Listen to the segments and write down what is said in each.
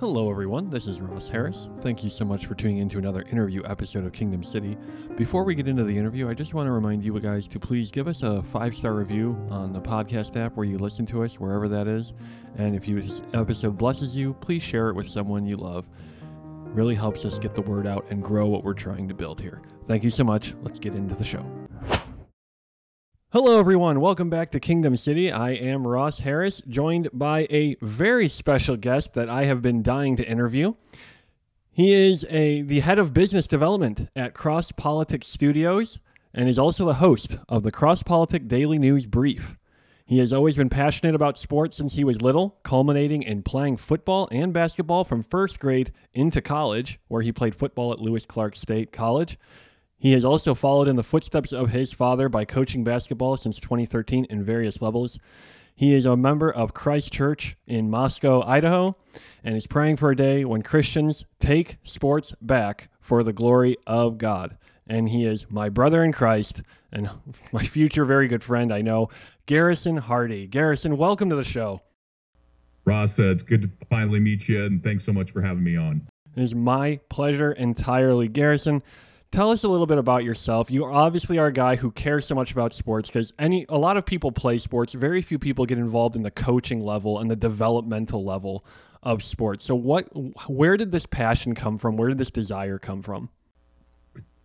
Hello, everyone. This is Ross Harris. Thank you so much for tuning in to another interview episode of Kingdom City. Before we get into the interview, I just want to remind you guys to please give us a five star review on the podcast app where you listen to us, wherever that is. And if this episode blesses you, please share it with someone you love. Really helps us get the word out and grow what we're trying to build here. Thank you so much. Let's get into the show. Hello, everyone. Welcome back to Kingdom City. I am Ross Harris, joined by a very special guest that I have been dying to interview. He is a the head of business development at Cross Politics Studios and is also the host of the Cross Politic Daily News Brief. He has always been passionate about sports since he was little, culminating in playing football and basketball from first grade into college, where he played football at Lewis Clark State College. He has also followed in the footsteps of his father by coaching basketball since 2013 in various levels. He is a member of Christ Church in Moscow, Idaho, and is praying for a day when Christians take sports back for the glory of God. And he is my brother in Christ and my future very good friend, I know, Garrison Hardie. Garrison, welcome to the show. Ross, uh, it's good to finally meet you, and thanks so much for having me on. It is my pleasure entirely. Garrison, tell us a little bit about yourself. You obviously are a guy who cares so much about sports because any a lot of people play sports. Very few people get involved in the coaching level and the developmental level of sports. So what where did this passion come from? Where did this desire come from?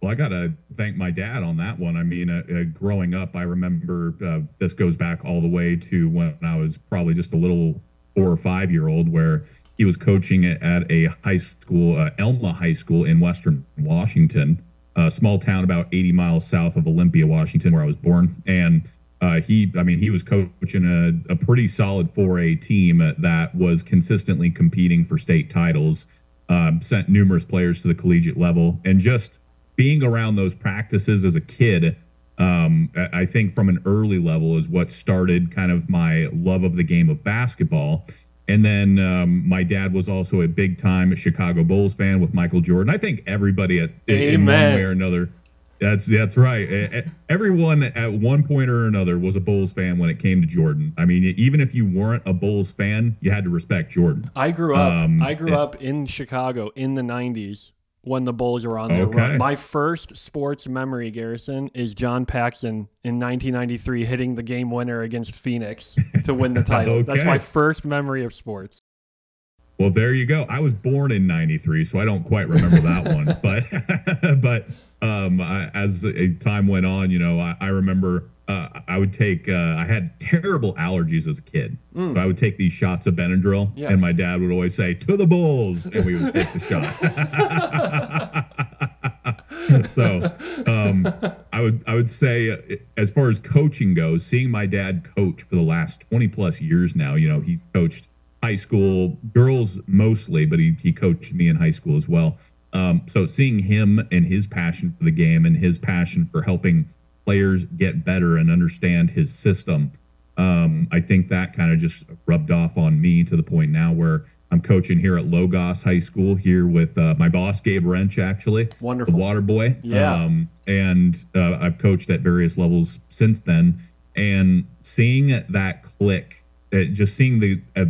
Well, I got to thank my dad on that one. I mean, uh, uh, growing up, I remember uh, this goes back all the way to when I was probably just a little four or five year old, where he was coaching at a high school, uh, Elma High School in Western Washington a small town about 80 miles south of Olympia, Washington, where I was born. And uh, he, I mean, he was coaching a, a pretty solid 4A team that was consistently competing for state titles, um, sent numerous players to the collegiate level, and just being around those practices as a kid. Um, I think from an early level is what started kind of my love of the game of basketball. And then um, my dad was also a big time Chicago Bulls fan with Michael Jordan. I think everybody at, in one way or another. That's that's right. Everyone at one point or another was a Bulls fan when it came to Jordan. I mean, even if you weren't a Bulls fan, you had to respect Jordan. I grew up. Um, I grew up in Chicago in the '90s when the Bulls were on their okay. run. My first sports memory, Garrison, is John Paxson in 1993 hitting the game winner against Phoenix to win the title. okay. That's my first memory of sports. Well, there you go. I was born in '93, so I don't quite remember that one. But, but um, I, as time went on, you know, I, I remember uh, I would take. Uh, I had terrible allergies as a kid, mm. so I would take these shots of Benadryl, yeah. and my dad would always say, "To the bulls," and we would take the shot. so, um, I would I would say, as far as coaching goes, seeing my dad coach for the last twenty plus years now, you know, he coached high school girls mostly, but he he coached me in high school as well. Um, so seeing him and his passion for the game and his passion for helping players get better and understand his system. Um, I think that kind of just rubbed off on me to the point now where I'm coaching here at Logos High School here with uh, my boss Gabe Rench, actually, wonderful the water boy. Yeah, um, and uh, I've coached at various levels since then, and seeing that click, uh, just seeing the uh,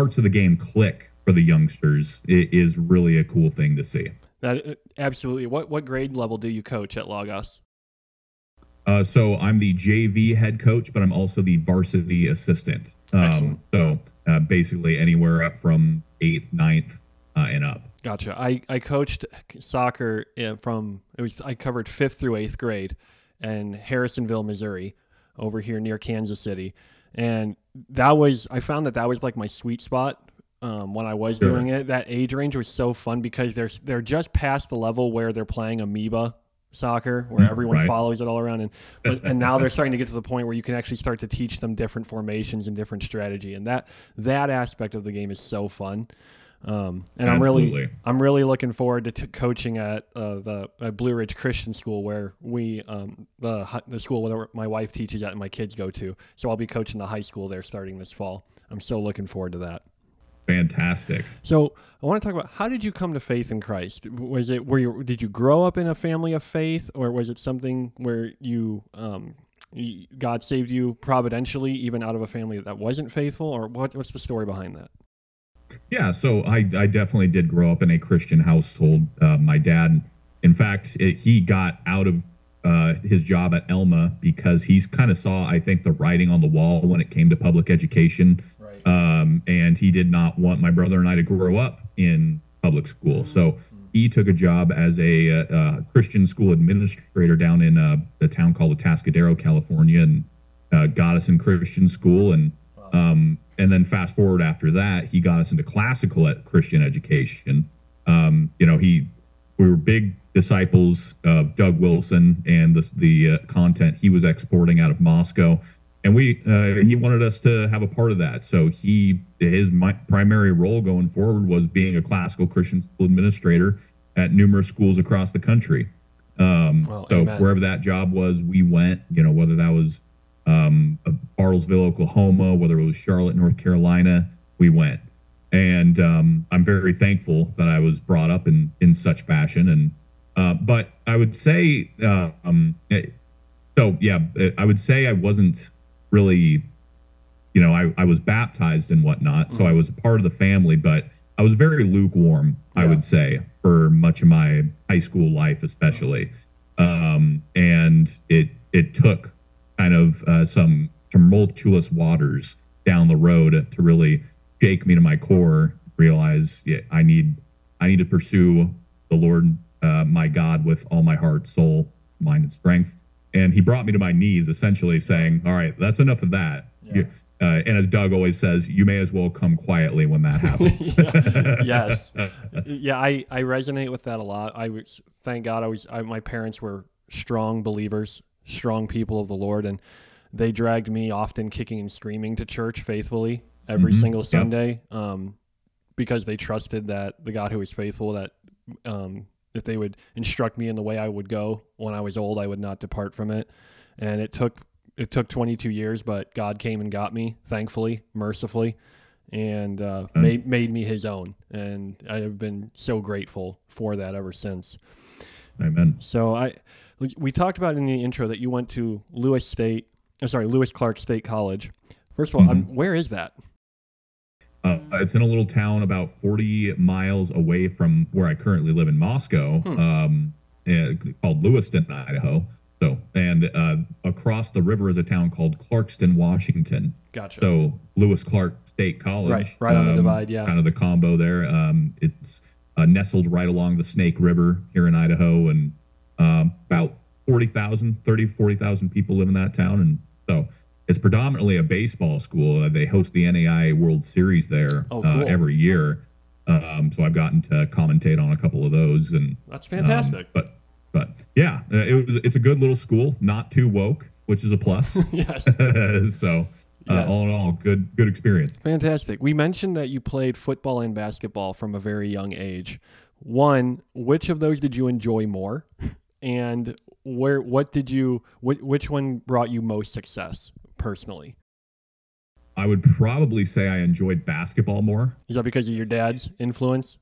parts of the game click for the youngsters is really a cool thing to see. That uh, absolutely. What what grade level do you coach at Logos? Uh, so I'm the JV head coach, but I'm also the varsity assistant. Um, so uh, basically anywhere up from eighth, ninth, uh, and up. Gotcha. I, I coached soccer uh, from it was I covered fifth through eighth grade, in Harrisonville, Missouri, over here near Kansas City, and that was I found that that was like my sweet spot um, when I was sure. doing it. That age range was so fun because they're they're just past the level where they're playing amoeba soccer where mm, everyone right. follows it all around and but, and now they're starting to get to the point where you can actually start to teach them different formations and different strategy and that that aspect of the game is so fun um, and Absolutely. I'm really I'm really looking forward to t- coaching at uh, the Blue Ridge Christian School where we um, the the school where my wife teaches at and my kids go to so I'll be coaching the high school there starting this fall I'm so looking forward to that Fantastic. So I want to talk about how did you come to faith in Christ? Was it where you did you grow up in a family of faith, or was it something where you um, God saved you providentially, even out of a family that wasn't faithful, or what, what's the story behind that? Yeah, so I, I definitely did grow up in a Christian household. Uh, my dad, in fact, it, he got out of uh, his job at Elma because he's kind of saw, I think, the writing on the wall when it came to public education. Right. Um, and he did not want my brother and I to grow up in public school. So he took a job as a, uh, uh, Christian school administrator down in uh, the town called Atascadero, California, and uh, got us in Christian school. And um, and then fast forward after that, he got us into classical Christian education. Um, you know, he we were big disciples of Doug Wilson and the the uh, content he was exporting out of Moscow, and we uh, he wanted us to have a part of that. So he his my, primary role going forward was being a classical Christian school administrator at numerous schools across the country. Um, Well, so amen. wherever that job was, we went. You know, whether that was um, Bartlesville, Oklahoma, whether it was Charlotte, North Carolina, we went. And um, I'm very thankful that I was brought up in in such fashion. And uh, but I would say, uh, um, it- so yeah, uh, I would say I wasn't really, you know, I, I was baptized and whatnot, so I was a part of the family, but I was very lukewarm. I would say for much of my high school life, especially. Um, and it it took kind of uh, some tumultuous waters down the road to really shake me to my core. Realize yeah, I need I need to pursue the Lord, uh, my God, with all my heart, soul, mind, and strength. And He brought me to my knees, essentially saying, "All right, that's enough of that." Yeah. You- uh, and as Doug always says, you may as well come quietly when that happens. yes. yeah, I, I resonate with that a lot. I was thank God I was I, my parents were strong believers, strong people of the Lord, and they dragged me often kicking and screaming to church faithfully every Mhm. single. Sunday, um, because they trusted that the God who is faithful that um, if they would instruct me in the way I would go when I was old, I would not depart from it. And it took it took 22 years, but God came and got me, thankfully, mercifully, and uh, Mm. made made me His own. And I have been so grateful for that ever since. Amen. So I, we talked about in the intro that you went to Lewis State, uh, sorry, Lewis Clark State College. First of all, I'm, where is that? Uh, it's in a little town about 40 miles away from where I currently live in Moscow, Hmm. um, eh, called Lewiston, Idaho. So, and uh, across the river is a town called Clarkston, Washington. Gotcha. So, Lewis Clark State College, Right, right on the um, divide, yeah. kind of the combo there. Um, it's uh, nestled right along the Snake River here in Idaho, and um, about 40,000, 30, 40,000 people live in that town. And so it's predominantly a baseball school. Uh, they host the NAIA World Series there Oh, uh, every year. Um, so I've gotten to commentate on a couple of those. And That's um, fantastic. but but yeah, uh, it was, it's a good little school, not too woke, which is a plus. yes. so uh, Yes. all in all, good good experience. Fantastic. We mentioned that you played football and basketball from a very young age. One, which of those did you enjoy more? And where what did you wh- which one brought you most success personally? I would probably say I enjoyed basketball more. Is that because of your dad's influence?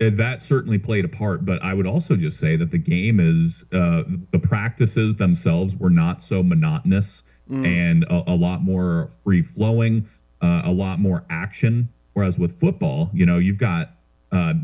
Uh, That certainly played a part, but I would also just say that the game is uh, the practices themselves were not so monotonous Mm, and a, a lot more free flowing, uh, a lot more action. Whereas with football, you know, you've got uh,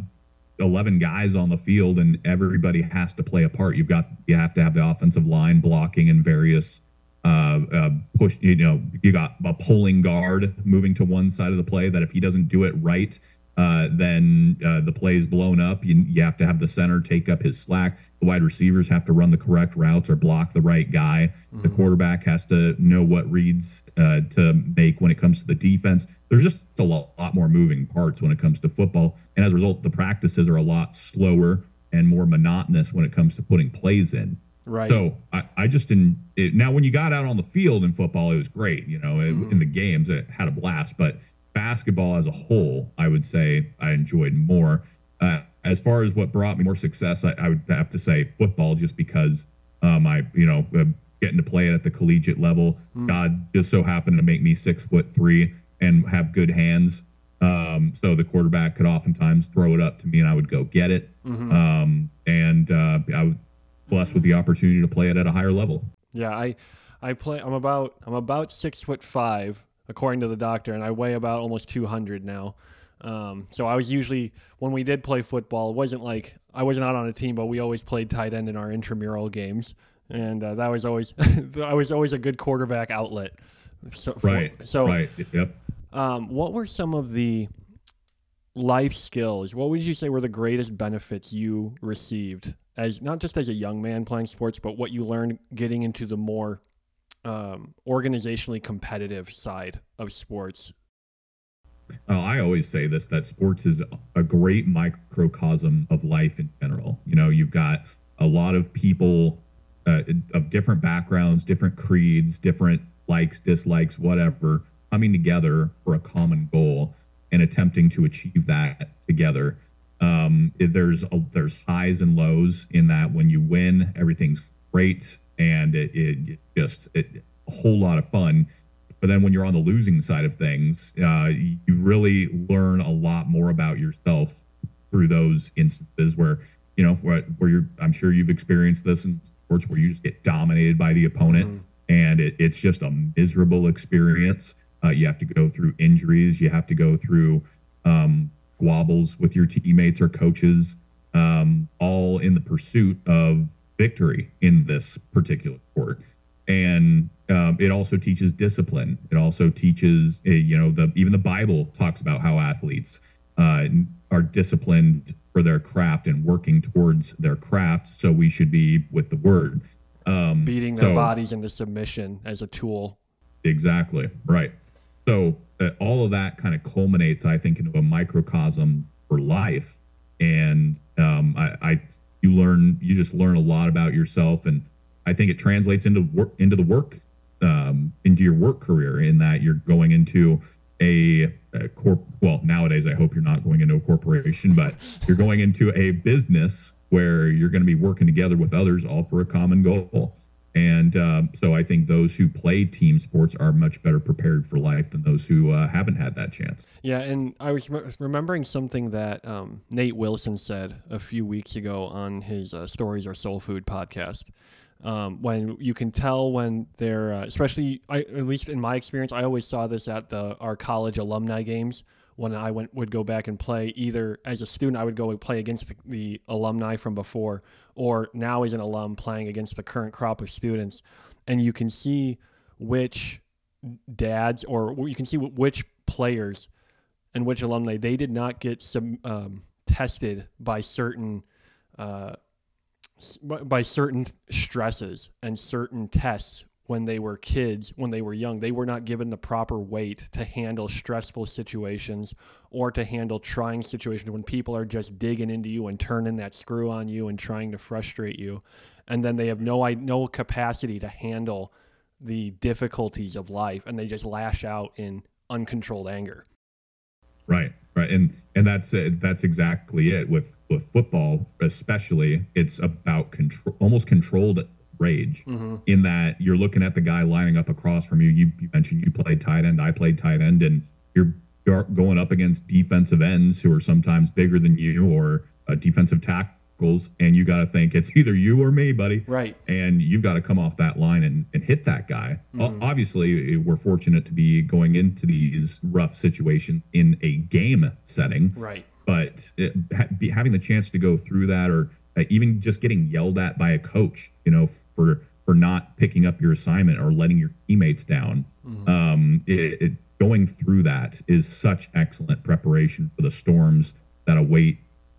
11 guys on the field and everybody has to play a part. You've got, you have to have the offensive line blocking and various uh, uh, push, you know, you got a pulling guard moving to one side of the play that if he doesn't do it right, uh, then uh, the play is blown up. You, you have to have the center take up his slack. The wide receivers have to run the correct routes or block the right guy. The Mhm. quarterback has to know what reads uh, to make when it comes to the defense. There's just a lot, lot more moving parts when it comes to football. And as a result, the practices are a lot slower and more monotonous when it comes to putting plays in. right. So I, I just didn't. It, now, when you got out on the field in football, it was great. You know, it- Mhm. in the games, it had a blast. But basketball as a whole, I would say I enjoyed more. Uh, as far as what brought me more success, I, I would have to say football, just because um, I, you know, uh, getting to play it at the collegiate level. Mm. God just so happened to make me six foot three and have good hands. Um, so the quarterback could oftentimes throw it up to me, and I would go get it. Mhm. Um, and uh, I was blessed with the opportunity to play it at a higher level. Yeah, I I play I'm about I'm about six foot five according to the doctor, and I weigh about almost two hundred now. Um, so I was usually when we did play football, it wasn't like I was not on a team, but we always played tight end in our intramural games, and uh, that was always I was always a good quarterback outlet. So, right. So right. Yep. Um, what were some of the life skills? What would you say were the greatest benefits you received as not just as a young man playing sports, but what you learned getting into the more um, organizationally competitive side of sports? Oh, I always say this that sports is a great microcosm of life in general. You know, you've got a lot of people uh, of different backgrounds, different creeds, different likes, dislikes, whatever, coming together for a common goal and attempting to achieve that together. Um, there's a, there's highs and lows in that. When you win, everything's great and it, it just it, a whole lot of fun. But then when you're on the losing side of things, uh, you really learn a lot more about yourself through those instances where you know where, where you're. I'm sure you've experienced this in sports where you just get dominated by the opponent, mm-hmm. and it, it's just a miserable experience. Uh, you have to go through injuries. You have to go through um, wobbles with your teammates or coaches, um, all in the pursuit of victory in this particular sport. And um, it also teaches discipline. It also teaches, uh, you know, the even the Bible talks about how athletes uh, are disciplined for their craft and working towards their craft. So we should be with the word. Um, Beating their so, bodies into submission as a tool. Exactly. Right. So uh, all of that kind of culminates, I think, into a microcosm for life. And um, I, I, you learn, you just learn a lot about yourself, and I think it translates into work, into the work, um, into your work career. In that you're going into a, a corp. Well, nowadays, I hope you're not going into a corporation, but you're going into a business where you're going to be working together with others, all for a common goal. And um, so I think those who play team sports are much better prepared for life than those who uh, haven't had that chance. Yeah, and I was remembering something that um, Nate Wilson said a few weeks ago on his uh, Stories Are Soul Food podcast. Um, when you can tell when they're, uh, especially I, at least in my experience, I always saw this at the our college alumni games when I went would go back and play either as a student I would go and play against the, the, alumni from before or now as an alum playing against the current crop of students. And you can see which dads or you can see which players and which alumni they did not get some um, tested by certain uh, by certain stresses and certain tests when they were kids, when they were young, they were not given the proper weight to handle stressful situations or to handle trying situations when people are just digging into you and turning that screw on you and trying to frustrate you. And then they have no no capacity to handle the difficulties of life and they just lash out in uncontrolled anger. Right. Right. And and that's it. That's exactly it with with football especially it's about control almost controlled rage mm-hmm. in that you're looking at the guy lining up across from you. you. You mentioned you played tight end, I played tight end, and you're, you're going up against defensive ends who are sometimes bigger than you or uh, defensive tackles, and you got to think it's either you or me, buddy. Right. And you've got to come off that line and, and hit that guy. Mm-hmm. Obviously, we're fortunate to be going into these rough situations in a game setting. Right. But it, ha- be, having the chance to go through that or uh, even just getting yelled at by a coach, you know, for for not picking up your assignment or letting your teammates down. Mm-hmm. Um, it, it, going through that is such excellent preparation for the storms that await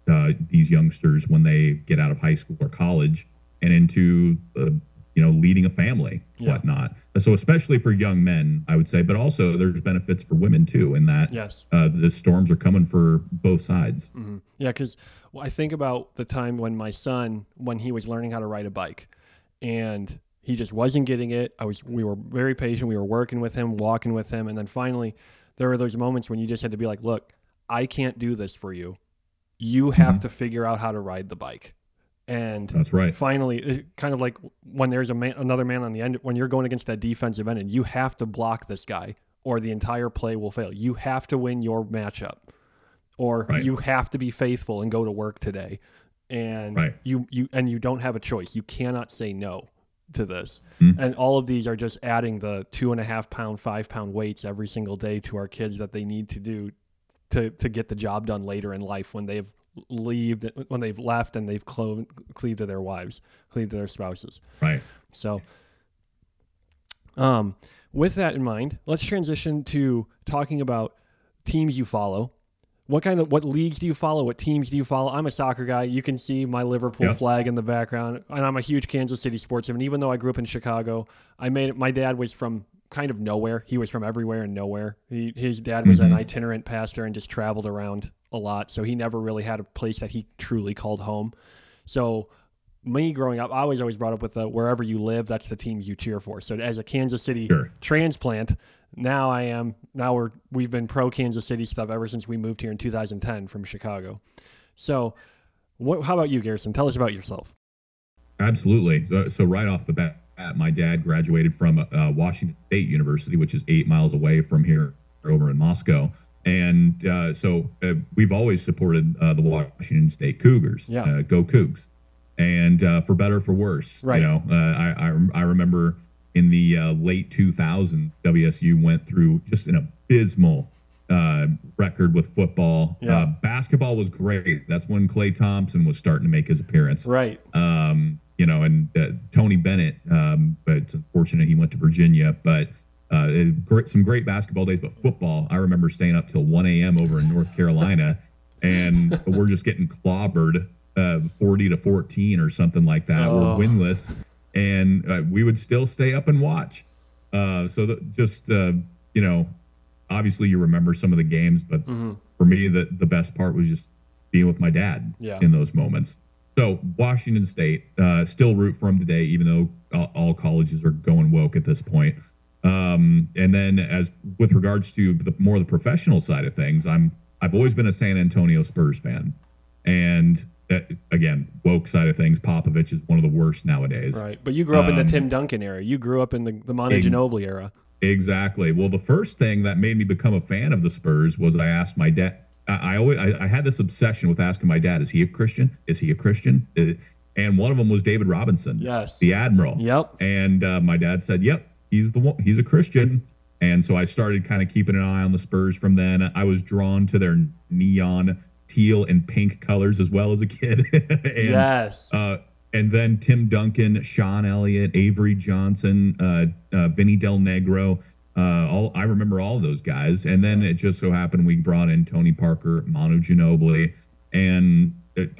uh, these youngsters when they get out of high school or college and into uh, you know leading a family yeah. whatnot so especially for young men i would say but also there's benefits for women too in that yes uh, the storms are coming for both sides mm-hmm. yeah because well, i think about the time when my son when he was learning how to ride a bike and he just wasn't getting it. I was we were very patient. We were working with him, walking with him, and then finally there were those moments when you just had to be like, "Look, I can't do this for you. You have mm-hmm. to figure out how to ride the bike." And that's right. Finally, it, kind of like when there's a man, another man on the end, when you're going against that defensive end, and you have to block this guy, or the entire play will fail. You have to win your matchup, or right. you have to be faithful and go to work today and right. you you and you don't have a choice. You cannot say no to this. Mm-hmm. And all of these are just adding the two and a half pound, five pound weights every single day to our kids that they need to do to to get the job done later in life when they've leave when they've left and they've clo- cleaved to their wives, cleaved to their spouses. Right. So, um, with that in mind, let's transition to talking about teams you follow. What kind of what leagues do you follow? What teams do you follow? I'm a soccer guy. You can see my Liverpool Yep. flag in the background, and I'm a huge Kansas City sports fan. Even though I grew up in Chicago, I made. My dad was from kind of nowhere. He was from everywhere and nowhere. He, his dad was an Mhm. itinerant pastor and just traveled around a lot, so he never really had a place that he truly called home. So me growing up, I was always brought up with the wherever you live, that's the teams you cheer for. So as a Kansas City Sure. transplant, now I am now we're we've been pro Kansas City stuff ever since we moved here in 2010 from Chicago. So, what? How about you, Garrison? Tell us about yourself. Absolutely. So, so right off the bat, my dad graduated from uh, Washington State University, which is eight miles away from here, over in Moscow. And uh, so uh, we've always supported uh, the Washington State Cougars. Yeah. Uh, go Cougs. And uh, for better or for worse, Right. you know, uh, I, I I remember in the uh, late 2000s, WSU went through just an abysmal uh, record with football. Yeah. Uh, basketball was great. That's when Klay Thompson was starting to make his appearance Right. um, you know, and uh, Tony Bennett. Um, but it's unfortunate he went to Virginia. But uh, it- great, some great basketball days. But football, I remember staying up till 1 a.m. over in North Carolina, and we're just getting clobbered, uh, 40 to 14 or something like that. Oh. We're winless, and uh, we would still stay up and watch. Uh, so that just uh, you know, obviously you remember some of the games, but hmm for me, the the best part was just being with my dad Yeah. in those moments. So Washington State uh, still root for them today, even though all, all colleges are going woke at this point. Um, and then, as with regards to the more the professional side of things, I'm I've always been a San Antonio Spurs fan, and again, woke side of things, Popovich is one of the worst nowadays. Right. But you grew up in the Um, Tim Duncan era. You grew up in the the Monte Ex- Ginobili era. Exactly. Well, the first thing that made me become a fan of the Spurs was I asked my dad. I, I always I, I had this obsession with asking my dad, "Is he a Christian? Is he a Christian?" Uh, And one of them was David Robinson, Yes. the Admiral. Yep. And uh, my dad said, "Yep, he's the one. He's a Christian." And so I started kind of keeping an eye on the Spurs from then. I was drawn to their neon teal and pink colors as well as a kid. and, yes. uh, and then Tim Duncan, Sean Elliott, Avery Johnson, uh, uh, Vinny Del Negro. Uh, all I remember all of those guys. And then it just so happened we brought in Tony Parker, Manu Ginobili, and it,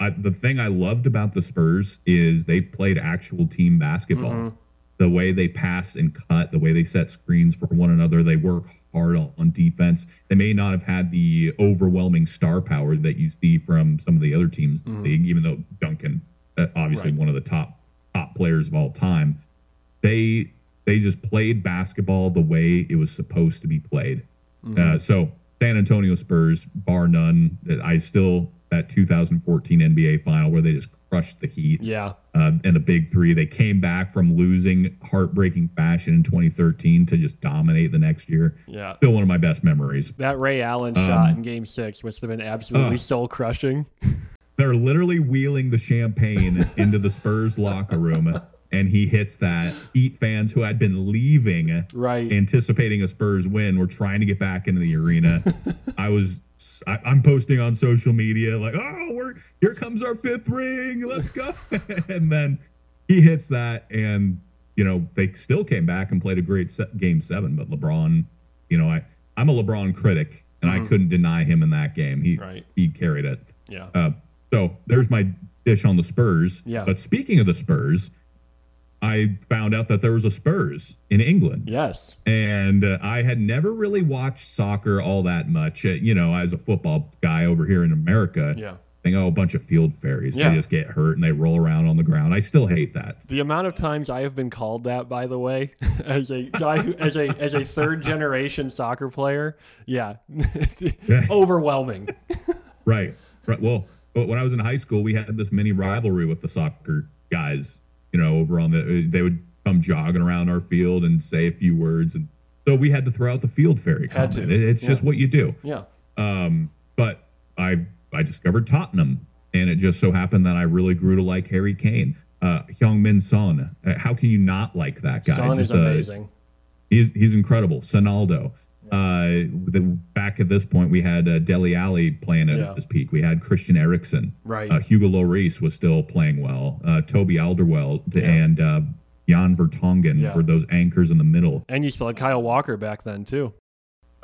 I, the thing I loved about the Spurs is they played actual team basketball. Mhm. The way they pass and cut, the way they set screens for one another, they work hard on, on defense. They may not have had the overwhelming star power that you see from some of the other teams in the league, even though Duncan, uh, obviously Right. one of the top top players of all time. They they just played basketball the way it was supposed to be played. Mhm. Uh, so San Antonio Spurs, bar none. I still that 2014 NBA final where they just crushed the Heat yeah. uh, and the big three. They came back from losing heartbreaking fashion in 2013 to just dominate the next year. Yeah. Still one of my best memories. That Ray Allen Um, shot in Game Six must have been absolutely Ugh. soul crushing. They're literally wheeling the champagne into the Spurs locker room, and he hits that. Heat fans who had been leaving, Right. anticipating a Spurs win, were trying to get back into the arena. I was. I, I'm posting on social media like, "Oh, we're here comes our fifth ring, let's go!" and then he hits that, and you know they still came back and played a great se- game seven. But LeBron, you know, I I'm a LeBron critic, and I Mhm. couldn't deny him in that game. He right. he carried it. Yeah. Uh, so there's my dish on the Spurs. Yeah. But speaking of the Spurs, I found out that there was a Spurs in England, Yes. and uh, I had never really watched soccer all that much. Uh, you know, as a football guy over here in America, Yeah. think, oh, a bunch of field fairies. Yeah. They just get hurt and they roll around on the ground. I still hate that. The amount of times I have been called that, by the way, as a guy who, as a as a third generation soccer player, yeah, overwhelming. Right. Right. Well, but when I was in high school, we had this mini rivalry with the soccer guys. You know, over on the they would come jogging around our field and say a few words, and so we had to throw out the field fairy Had comment. to, It- it's just what you do. Yeah. Um, but I I discovered Tottenham, and it just so happened that I really grew to like Harry Kane, uh, Heung-Min Son. Uh, how can you not like that guy? Son is Just a- amazing. he's he's incredible. Sonaldo. Uh, the, back at this point, we had uh, Dele Alli playing at Yeah. his peak. We had Christian Eriksen. Right. Uh, Hugo Lloris was still playing well. Uh, Toby Alderweireld Yeah. and uh, Jan Vertonghen Yeah. were those anchors in the middle. and you still had Kyle Walker back then too.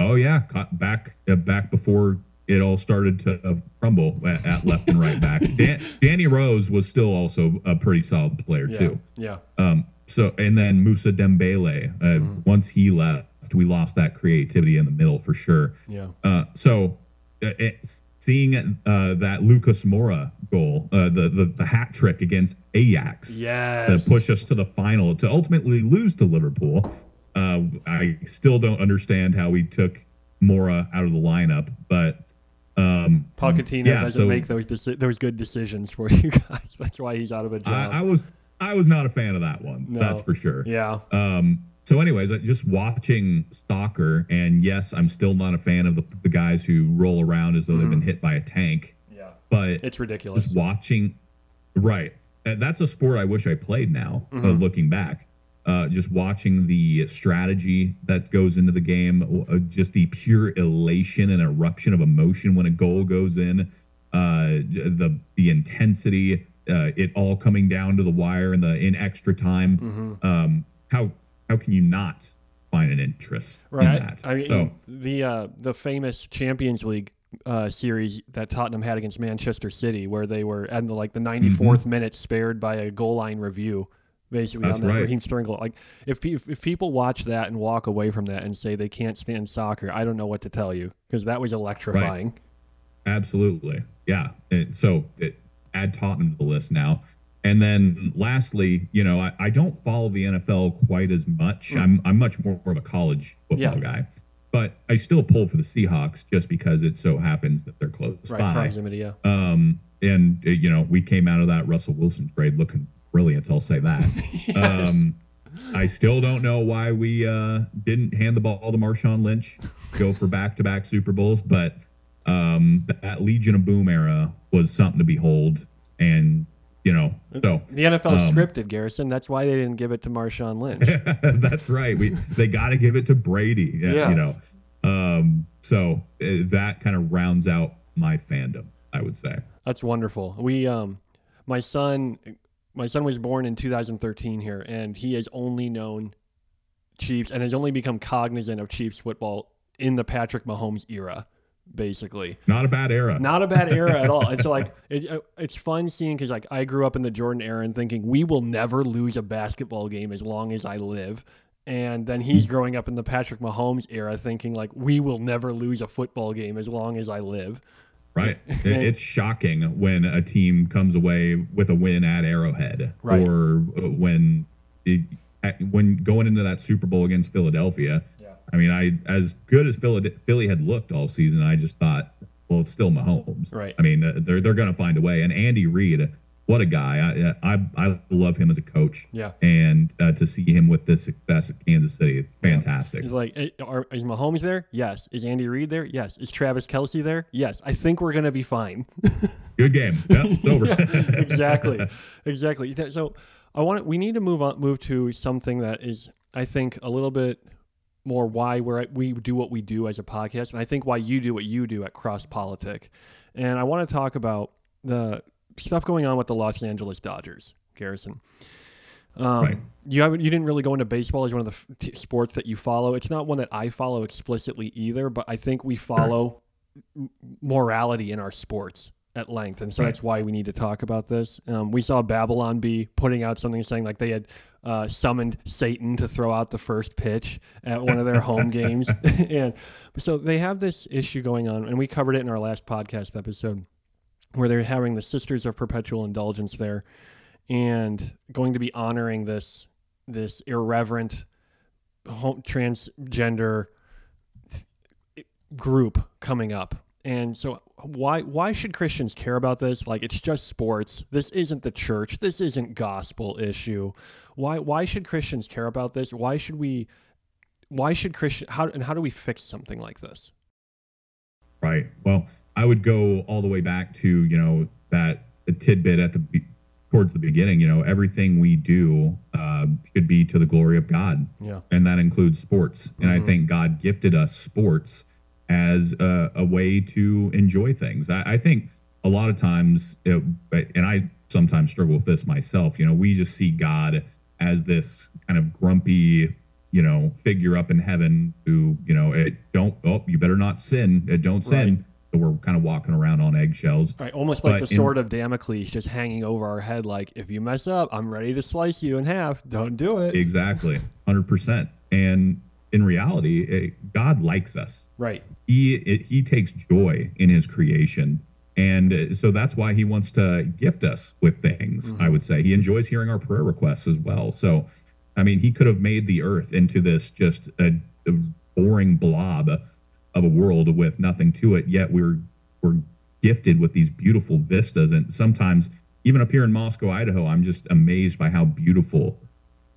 Oh yeah, back uh, back before it all started to uh, crumble at, at left and right back. Dan, Danny Rose was still also a pretty solid player too. Yeah. Um, so and then Mousa Dembele. Uh, Mm-hmm. Once he left, we lost that creativity in the middle for sure. Yeah. Uh, so uh, it, seeing uh, that Lucas Moura goal, uh, the, the the hat trick against Ajax, Yes. to push us to the final to ultimately lose to Liverpool. Uh, I still don't understand how we took Moura out of the lineup, but um, Pochettino yeah, doesn't so make those deci- those good decisions for you guys. That's why he's out of a job. I, I was I was not a fan of that one. No. That's for sure. yeah. Um, so, anyways, uh, just watching soccer, and yes, I'm still not a fan of the, the guys who roll around as though they've been hit by a tank. Yeah. But It's ridiculous. just watching, right? That's a sport I wish I played now. Uh, Mhm. looking back, uh, just watching the strategy that goes into the game, uh, just the pure elation and eruption of emotion when a goal goes in, uh, the the intensity, uh, it all coming down to the wire in the in extra time. hmm Um, how how can you not find an interest Right. in that? I mean, so, the uh, the famous Champions League uh, series that Tottenham had against Manchester City, where they were at the like the 94th minute spared by a goal line review, basically Mm-hmm. That's on that right. Raheem Sterling goal. Like if, pe- if people watch that and walk away from that and say they can't stand soccer, I don't know what to tell you because that was electrifying. Absolutely. Yeah. And so it, add Tottenham to the list now. And then lastly, you know, I, I don't follow the NFL quite as much. Mm. I'm, I'm much more of a college football Yeah. guy, but I still pull for the Seahawks just because it so happens that they're close Right, by. proximity. Yeah. Um, and, uh, you know, we came out of that Russell Wilson trade looking brilliant. I'll say that. Yes. Um, I still don't know why we uh, didn't hand the ball to Marshawn Lynch, go for back-to-back Super Bowls, but um, that Legion of Boom era was something to behold, and you know, so the NFL um, scripted Garrison. That's why they didn't give it to Marshawn Lynch. that's right. We they got to give it to Brady, yeah, Yeah. you know. Um, so uh, that kind of rounds out my fandom, I would say. That's wonderful. We um my son my son was born in 2013 here and he has only known Chiefs and has only become cognizant of Chiefs football in the Patrick Mahomes era basically. Not a bad era. Not a bad era at all. It's like it, it's fun seeing cuz like I grew up in the Jordan era and thinking we will never lose a basketball game as long as I live. And then he's growing up in the Patrick Mahomes era thinking like we will never lose a football game as long as I live. Right. It, it's shocking when a team comes away with a win at Arrowhead, Right. or uh, when it, when going into that Super Bowl against Philadelphia. I mean, I as good as Philly, Philly had looked all season, I just thought, well, it's still Mahomes. Right. I mean, they're they're going to find a way. And Andy Reid, what a guy! I I, I love him as a coach. Yeah. And uh, to see him with this success at Kansas City, it's fantastic. He's like, "Eh, are, is Mahomes there? Yes. Is Andy Reid there? Yes. Is Travis Kelce there? Yes. I think we're gonna be fine. Good game. Yep, it's over. Yeah, exactly, exactly. So I want to, we need to move on, move to something that is, I think, a little bit more why we're we do what we do as a podcast, and I think why you do what you do at Cross Politic. And I want to talk about the stuff going on with the Los Angeles Dodgers, Garrison. Um, Right. You haven't. You didn't really go into baseball as one of the t- sports that you follow. It's not one that I follow explicitly either, but I think we follow m- morality in our sports at length, and so that's why we need to talk about this. Um, we saw Babylon Bee putting out something saying like they had uh, summoned Satan to throw out the first pitch at one of their home games, and so they have this issue going on, and we covered it in our last podcast episode, where they're having the Sisters of Perpetual Indulgence there, and going to be honoring this this irreverent home, transgender group coming up. And so why why should Christians care about this? Like it's just sports. This isn't the church. This isn't gospel issue. Why why should Christians care about this? Why should we why should Christian how and how do we fix something like this? Right. Well, I would go all the way back to you know that the tidbit at the towards the beginning, you know, everything we do uh, should be to the glory of God. Yeah. And that includes sports. And Mhm. I think God gifted us sports as a, a way to enjoy things. I, I think a lot of times, it, and I sometimes struggle with this myself, you know, we just see God as this kind of grumpy, you know, figure up in heaven who, you know, it don't, oh, you better not sin, uh, don't sin. Right. So we're kind of walking around on eggshells. Right, almost like But the in- sword of Damocles just hanging over our head. Like, if you mess up, I'm ready to slice you in half. Don't do it. Exactly, hundred percent. And in reality, it, God likes us. Right. He it, he takes joy in His creation, and uh, so that's why He wants to gift us with things. I would say He enjoys hearing our prayer requests as well. So, I mean, He could have made the earth into this just a, a boring blob of a world with nothing to it. Yet we're we're gifted with these beautiful vistas, and sometimes even up here in Moscow, Idaho, I'm just amazed by how beautiful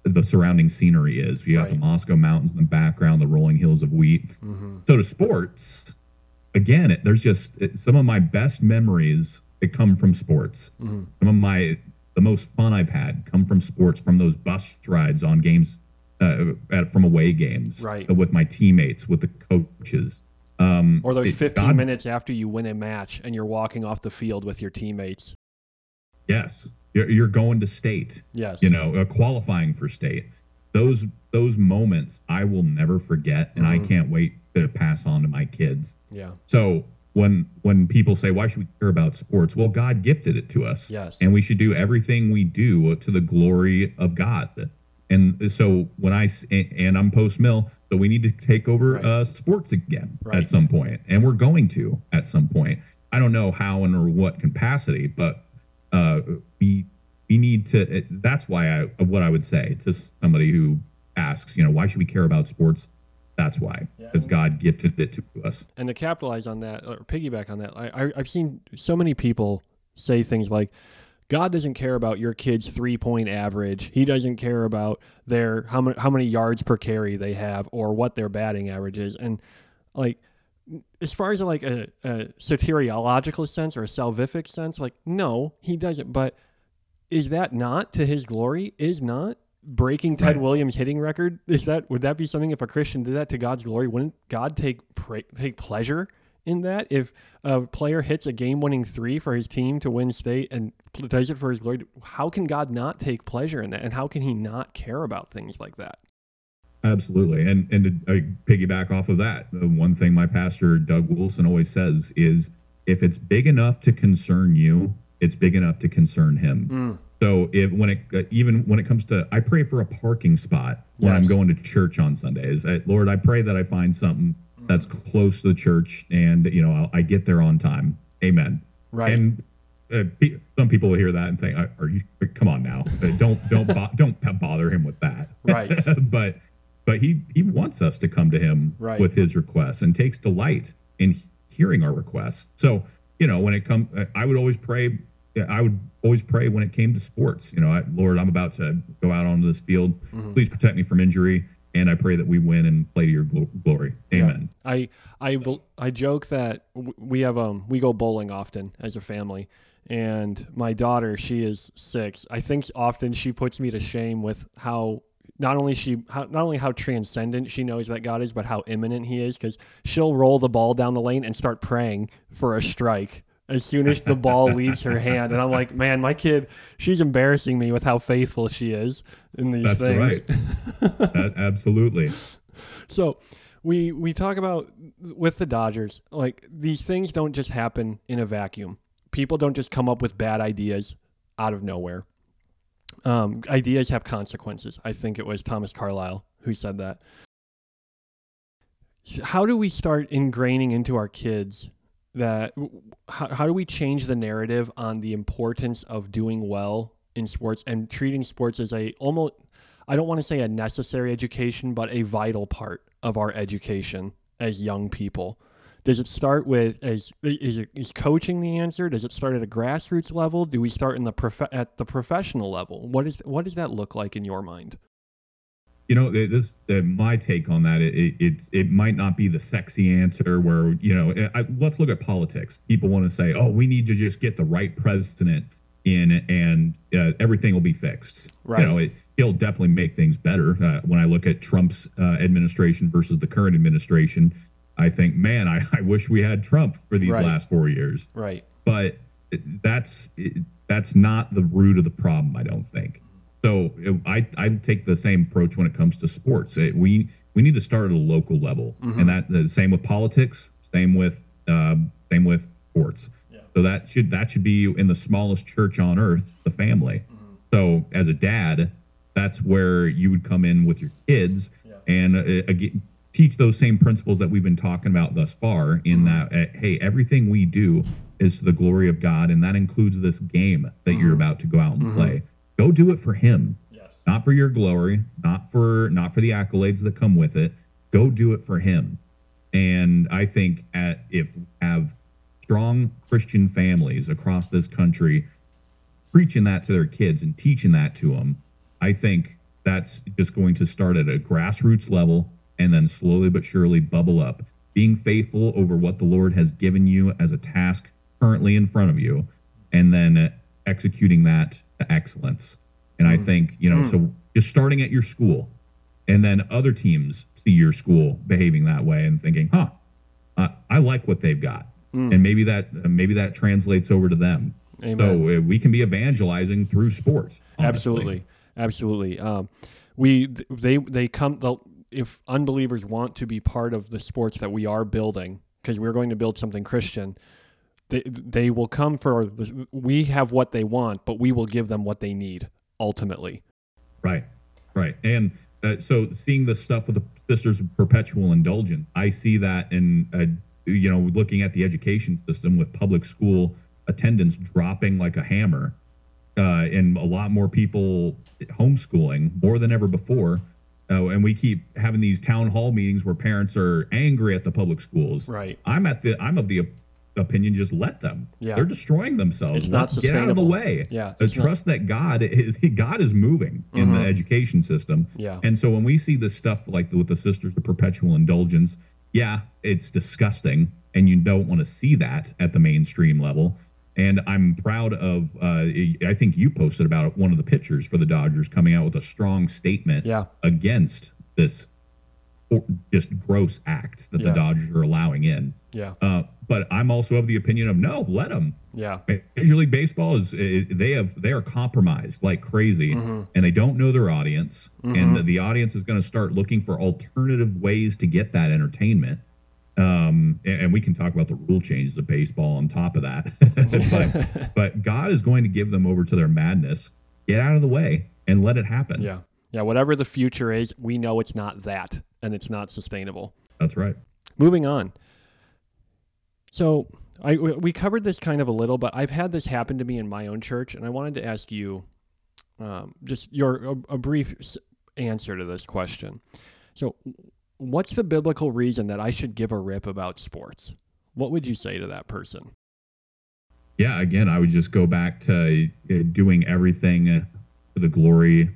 the surrounding scenery is. You got the Moscow Mountains in the background, the rolling hills of wheat. hmm So to sports, again, it, there's just it, some of my best memories that come from sports. hmm Some of my the most fun I've had come from sports, from those bus rides on games, uh, at, from away games, Right. uh, with my teammates, with the coaches. Um, Or those it- 15 God- minutes after you win a match and you're walking off the field with your teammates. Yes, you're, you're going to state. Yes. you know, uh, qualifying for state. Those those moments I will never forget, and I Mhm. can't wait to pass on to my kids. Yeah. So when when people say why should we care about sports, well, God gifted it to us, Yes. and we should do everything we do to the glory of God. And so when i and I'm post mill, so we need to take over Right. uh, sports again Right. at some point, and we're going to at some point. I don't know how and or what capacity, but uh, we we need to. It, that's why I what I would say to somebody who asks, you know, why should we care about sports? That's why, Yeah. because God gifted it to us. and to capitalize on that or piggyback on that I, I i've seen so many people say things like god doesn't care about your kid's three point average he doesn't care about their how many how many yards per carry they have or what their batting average is and like as far as like a, a soteriological sense or a salvific sense like no he doesn't. But is that not to his glory is not breaking Ted Right. Williams hitting record? Is that would that be something if a Christian did that to God's glory wouldn't God take pra- take pleasure in that? If a player hits a game winning 3 for his team to win state and does it for his glory how can God not take pleasure in that? And how can he not care about things like that Absolutely, and and to uh, piggyback off of that, the one thing my pastor Doug Wilson always says is, if it's big enough to concern you, it's big enough to concern him. Mm, So if when it uh, even when it comes to, I pray for a parking spot when I'm going to church on Sundays. I, Lord, I pray that I find something that's close to the church, and you know I'll, I get there on time. Amen. right And uh, pe- some people will hear that and think, "Are are you? Come on now, Uh, don't don't bo- don't bother him with that." Right. but but he he wants us to come to him Right. with his requests and takes delight in hearing our requests. So you know when it comes, I would always pray. I would always pray when it came to sports. You know, I, Lord, I'm about to go out onto this field. Mhm. Please protect me from injury, and I pray that we win and play to your glo- glory. Yeah. Amen. I I I joke that we have um we go bowling often as a family, and my daughter she is six. I think often she puts me to shame with how not only she how, not only how transcendent she knows that God is, but how immanent He is. Because she'll roll the ball down the lane and start praying for a strike as soon as the ball leaves her hand, and I'm like, man, my kid, she's embarrassing me with how faithful she is in these That's things. right. That- absolutely. So we we talk about with the Dodgers, like these things don't just happen in a vacuum. People don't just come up with bad ideas out of nowhere. Um, ideas have consequences. I think it was Thomas Carlyle who said that. How do we start ingraining into our kids that? How, how do we change the narrative on the importance of doing well in sports and treating sports as a almost I don't want to say a necessary education, but a vital part of our education as young people. Does it start with as is it is coaching the answer? Does it start at a grassroots level? Do we start in the prof- at the professional level? What is what does that look like in your mind? you know this uh, my take on that it, it it's it might not be the sexy answer where you know I, let's look at politics people want to say oh we need to just get the right president in and uh, everything will be fixed. Right. You know, it, he'll definitely make things better. Uh, when I look at Trump's uh, administration versus the current administration, I think, man, I, I wish we had Trump for these Right. last four years. Right. But that's that's not the root of the problem. I don't think. So it, I I take the same approach when it comes to sports. It, we we need to start at a local level, Mhm. and that the same with politics, same with um, same with sports. Yeah. So that should that should be in the smallest church on earth, the family. Mm-hmm. So as a dad, that's where you would come in with your kids Yeah. and uh, again, teach those same principles that we've been talking about thus far. In Mhm. that, uh, hey, everything we do is to the glory of God, and that includes this game that you're Mhm. about to go out and Mhm. play. Go do it for Him, Yes. not for your glory, not for not for the accolades that come with it. Go do it for Him. And I think at if we have strong Christian families across this country preaching that to their kids and teaching that to them, I think that's just going to start at a grassroots level and then slowly but surely bubble up. Being faithful over what the Lord has given you as a task currently in front of you, and then executing that to excellence. And I Mm. think, you know, Mm. so just starting at your school, and then other teams see your school behaving that way and thinking, huh, uh, I like what they've got. Mm. And maybe that uh, maybe that translates over to them. Amen. So uh, we can be evangelizing through sports. honestly. Absolutely, absolutely. Um, we they they come they'll, if unbelievers want to be part of the sports that we are building because we're going to build something Christian. They they will come for we have what they want, but we will give them what they need ultimately. Right, right. And uh, so seeing the stuff with the Sisters of Perpetual Indulgence, I see that in, uh, you know, looking at the education system with public school attendance dropping like a hammer, uh, and a lot more people homeschooling more than ever before. Uh, and we keep having these town hall meetings where parents are angry at the public schools. Right. I'm at the I'm of the opinion just let them. Yeah. They're destroying themselves. It's not Get out of the way. Yeah, it's not- trust that God is God is moving in the Mhm. education system. Yeah. And so when we see this stuff like with the Sisters of Perpetual Indulgence, yeah, it's disgusting, and you don't want to see that at the mainstream level. And I'm proud of. Uh, I think you posted about one of the pictures for the Dodgers coming out with a strong statement Yeah. against this just gross act that Yeah. the Dodgers are allowing in. Yeah. Uh, but I'm also of the opinion of no, let them. Yeah. Major League Baseball is uh, they have they are compromised like crazy, Mhm. and they don't know their audience, Mhm. and the, the audience is going to start looking for alternative ways to get that entertainment. Um, and, and we can talk about the rule changes of baseball on top of that, but but God is going to give them over to their madness. Get out of the way and let it happen. Yeah. Yeah. Whatever the future is, we know it's not that, and it's not sustainable. that's right. Moving on. So I we covered this kind of a little, but I've had this happen to me in my own church, and I wanted to ask you um, just your a, a brief answer to this question. So, what's the biblical reason that I should give a rip about sports? What would you say to that person? yeah, again, I would just go back to uh, doing everything uh, for the glory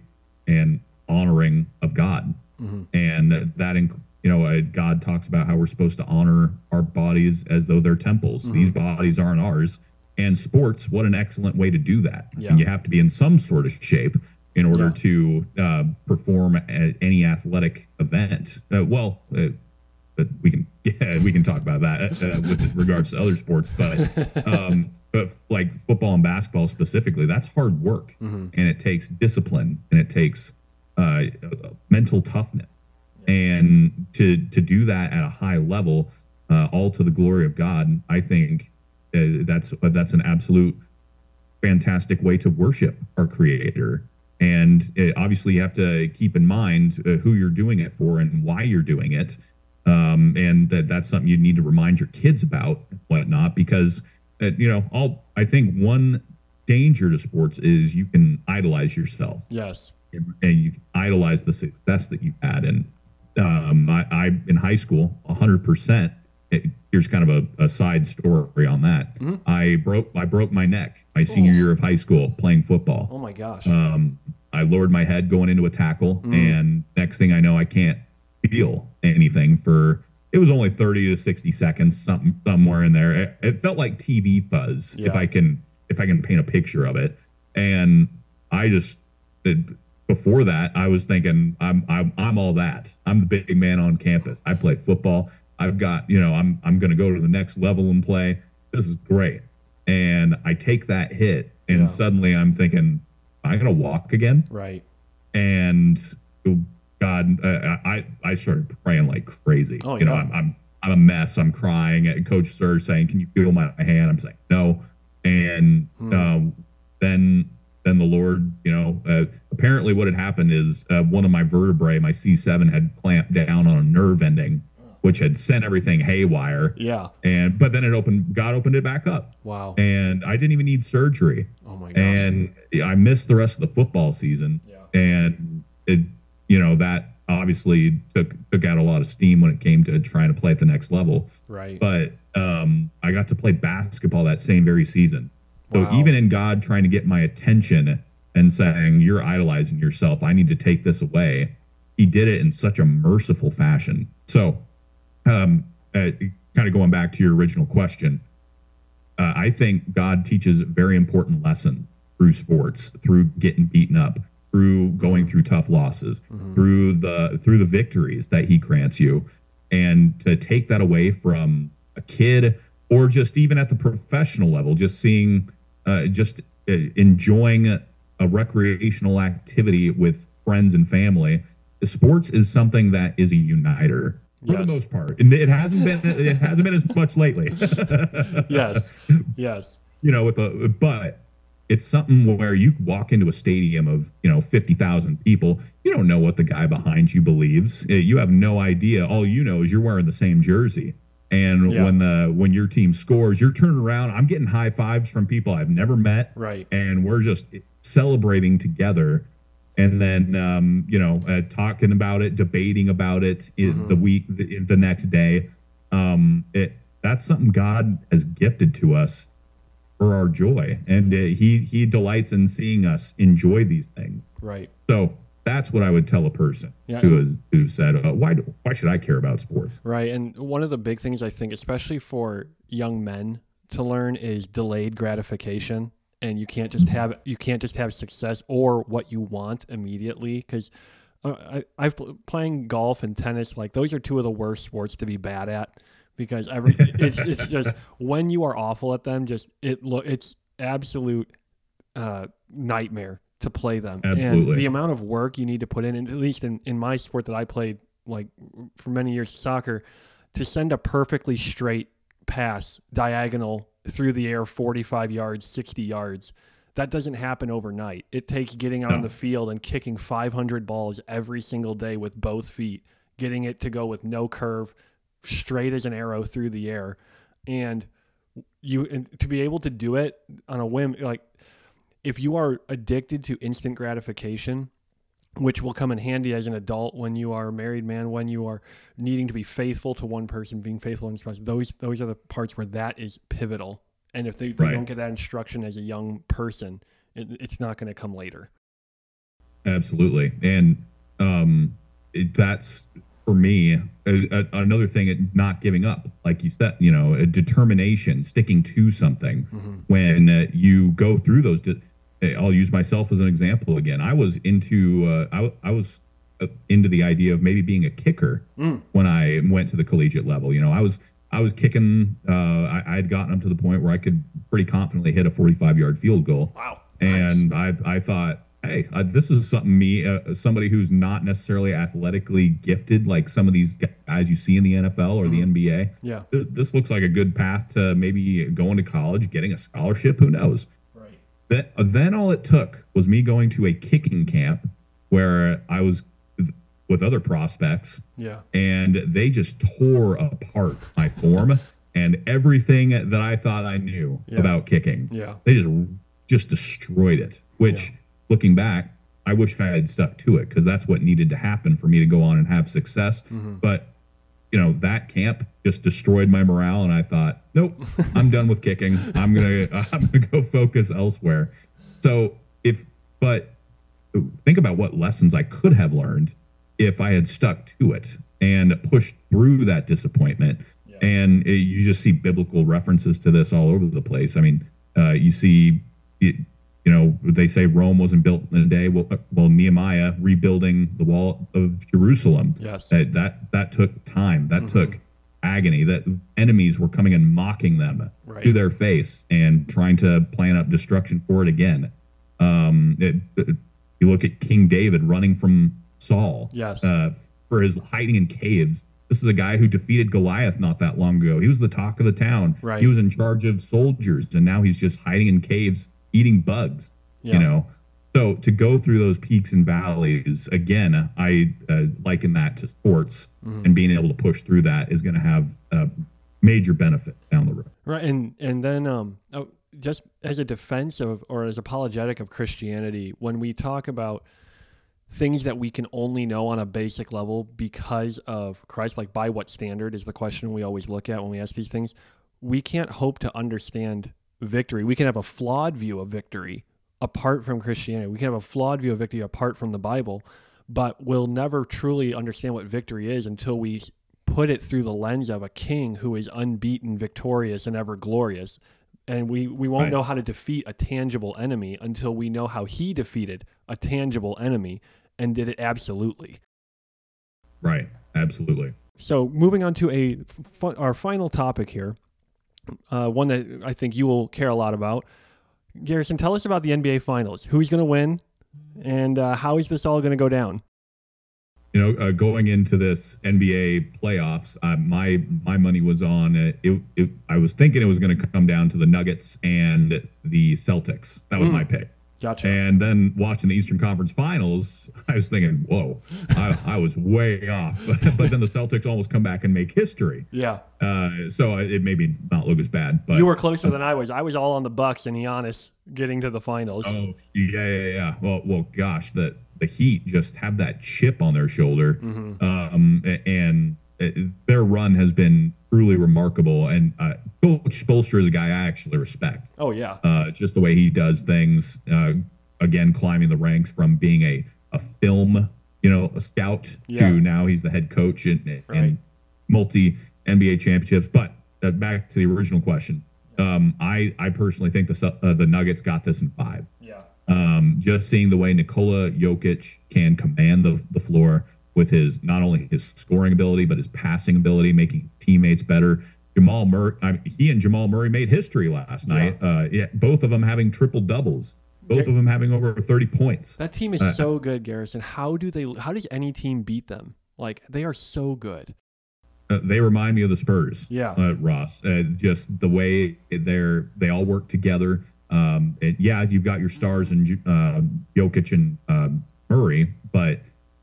and honoring of God. Mm-hmm. And that, that you know, uh, God talks about how we're supposed to honor our bodies as though they're temples. Mhm. These bodies aren't ours. And sports, what an excellent way to do that. Yeah. And you have to be in some sort of shape in order Yeah. to uh, perform at any athletic event. Uh, well, uh, but we can yeah, we can talk about that uh, with regards to other sports, but um, but like football and basketball specifically, that's hard work, hmm and it takes discipline, and it takes uh, mental toughness, and to to do that at a high level, uh, all to the glory of God. I think uh, that's that's an absolute fantastic way to worship our Creator. And it, obviously, you have to keep in mind uh, who you're doing it for and why you're doing it. Um, and that, that's something you need to remind your kids about, whatnot, because, uh, you know, all I think one danger to sports is you can idolize yourself. Yes. And, and you idolize the success that you've had. And um, I, I, in high school, 100% here's kind of a, a side story on that. Mm-hmm. I broke I broke my neck my senior year of high school playing football. Oh my gosh. Um, I lowered my head going into a tackle, mm. and next thing I know, I can't feel anything for it was only 30 to 60 seconds something somewhere in there it, it felt like tv fuzz yeah. if i can if i can paint a picture of it and i just it, before that i was thinking I'm, I'm i'm all that i'm the big man on campus i play football I've got you know I'm I'm going to go to the next level and play. This is great. And I take that hit, and Yeah. suddenly I'm thinking I'm going to walk again. Right. And God, uh, I I started praying like crazy. Oh, you know. I'm, I'm I'm a mess. I'm crying. And Coach Serge saying, "Can you feel my hand?" I'm saying, "No." And Hmm. um, then then the Lord, you know, uh, apparently what had happened is uh, one of my vertebrae, my C7, had clamped down on a nerve ending, which had sent everything haywire. Yeah. And but then it opened. God opened it back up, Wow. and I didn't even need surgery Oh my gosh. and I missed the rest of the football season. Yeah. And it, you know, that obviously took took out a lot of steam when it came to trying to play at the next level. right. But um, I got to play basketball that same very season. So Wow. even in God trying to get my attention and saying you're idolizing yourself, I need to take this away. He did it in such a merciful fashion. So, um, uh, kind of going back to your original question, uh, I think God teaches a very important lesson through sports, through getting beaten up, through going through tough losses, Mhm. through the through the victories that He grants you, and to take that away from a kid or just even at the professional level, just seeing, uh, just uh, enjoying a recreational activity with friends and family. Sports is something that is a uniter for Yes. the most part, and it hasn't been it hasn't been as much lately. yes. Yes. you know, with a but it's something where you walk into a stadium of you know fifty thousand people. You don't know what the guy behind you believes. Uh, You have no idea. All you know is you're wearing the same jersey. And Yeah. when the when your team scores, you're turning around. I'm getting high fives from people I've never met, Right. and we're just celebrating together. And then um, you know, uh, talking about it, debating about it in Mhm. the week, the, the next day. Um, it that's something God has gifted to us for our joy, and uh, he he delights in seeing us enjoy these things. Right. So that's what I would tell a person Yeah. who who said, uh, "Why do, why should I care about sports?" Right. And one of the big things I think, especially for young men to learn, is delayed gratification. And you can't just have you can't just have success or what you want immediately because uh, I, I've playing golf and tennis like those are two of the worst sports to be bad at because every it's it's just when you are awful at them just it look it's absolute uh, nightmare to play them. And the amount of work you need to put in and at least in, in my sport that I played like for many years soccer to send a perfectly straight pass diagonal through the air 45 yards 60 yards. That doesn't happen overnight. It takes getting out on No. the field and kicking 500 balls every single day with both feet getting it to go with no curve straight as an arrow through the air. And you and to be able to do it on a whim like if you are addicted to instant gratification which will come in handy as an adult when you are a married man when you are needing to be faithful to one person being faithful in spouse those those are the parts where that is pivotal and if they, they Right. don't get that instruction as a young person it, it's not going to come later Absolutely, and um, it, that's for me a, a, another thing. At not giving up, like you said, you know, a determination, sticking to something. mm-hmm. when uh, you go through those eh, I'll use myself as an example again. I was into uh, I, I was uh, into the idea of maybe being a kicker Mm. when I went to the collegiate level. You know, I was I was kicking uh, I, I had gotten up to the point where I could pretty confidently hit a 45 yard field goal wow and I I thought, hey, uh, this is something me, uh, somebody who's not necessarily athletically gifted like some of these guys you see in the NFL or the NBA. yeah Th- This looks like a good path to maybe going to college, getting a scholarship. Who knows? Right Then, then all it took was me going to a kicking camp where I was with- other prospects, yeah and they just tore apart my form and everything that I thought I knew Yeah. about kicking yeah they just just destroyed it. Which, Yeah. looking back, I wish I had stuck to it because that's what needed to happen for me to go on and have success. Mhm. But you know, that camp just destroyed my morale, and I thought, nope, I'm done with kicking. I'm gonna I'm gonna go focus elsewhere. So if but think about what lessons I could have learned if I had stuck to it and pushed through that disappointment. Yeah. And uh, you just see biblical references to this all over the place. I mean, uh, you see it, you know, they say Rome wasn't built in a day. Well, uh, well, Nehemiah rebuilding the wall of Jerusalem. Yes. That that, that took time. That Mm-hmm. took agony. That enemies were coming and mocking them Right. to their face and trying to plan up destruction for it again. Um, it, it- you look at King David running from Saul. Yes. Uh, for his hiding in caves. This is a guy who defeated Goliath not that long ago. He was the talk of the town. Right. He was in charge of soldiers, and now he's just hiding in caves, eating bugs. Yeah. You know, so to go through those peaks and valleys again, I uh, liken that to sports, Mm-hmm. and being able to push through that is going to have a major benefit down the road. Right, and and then um, oh, just as a defense of or as apologetic of Christianity, when we talk about things that we can only know on a basic level because of Christ, like by what standard is the question we always look at when we ask these things. We can't hope to understand victory. We can have a flawed view of victory apart from Christianity. We can have a flawed view of victory apart from the Bible, but we'll never truly understand what victory is until we put it through the lens of a king who is unbeaten, victorious, and ever glorious. And we, we won't Right. know how to defeat a tangible enemy until we know how he defeated a tangible enemy and did it absolutely. Right. Absolutely. So moving on to a our final topic here, uh, one that I think you will care a lot about. Garrison, tell us about the NBA Finals. Who's going to win, and uh, how is this all going to go down? You know, uh, going into this NBA playoffs, uh, my my money was on it, it, it. I was thinking it was going to come down to the Nuggets and the Celtics. That was Mm. my pick. Gotcha. And then watching the Eastern Conference Finals, I was thinking, whoa, I, I was way off. but then the Celtics almost come back and make history. yeah, Uh, so it made me not look as bad. But you were closer than I was. I was all on the Bucks and Giannis getting to the finals. Oh yeah, yeah, yeah. Well, well, gosh, the the Heat just have that chip on their shoulder, Mm-hmm. um, and uh, their run has been truly remarkable. And uh, Coach Spoelstra is a guy I actually respect. Oh yeah, Uh, just the way he does things. Uh, again, climbing the ranks from being a a film, you know, a scout Yeah. to now he's the head coach and, Right. and multi NBA championships. But uh, back to the original question. Um, I I personally think the uh, the Nuggets got this in five. yeah, Um, just seeing the way Nikola Jokic can command the, the floor with his not only his scoring ability but his passing ability, making teammates better. Jamal Murray, I mean, he and Jamal Murray made history last night. Uh, yeah, both of them having triple doubles, both of them having over thirty points. that team is Uh, so good, Garrison. How do they? How does any team beat them? Like they are so good. Uh, they remind me of the Spurs. Yeah. uh, Ross. Uh, just the way they're they all work together. Um, and yeah, you've got your stars and uh, Jokic and um, Murray, but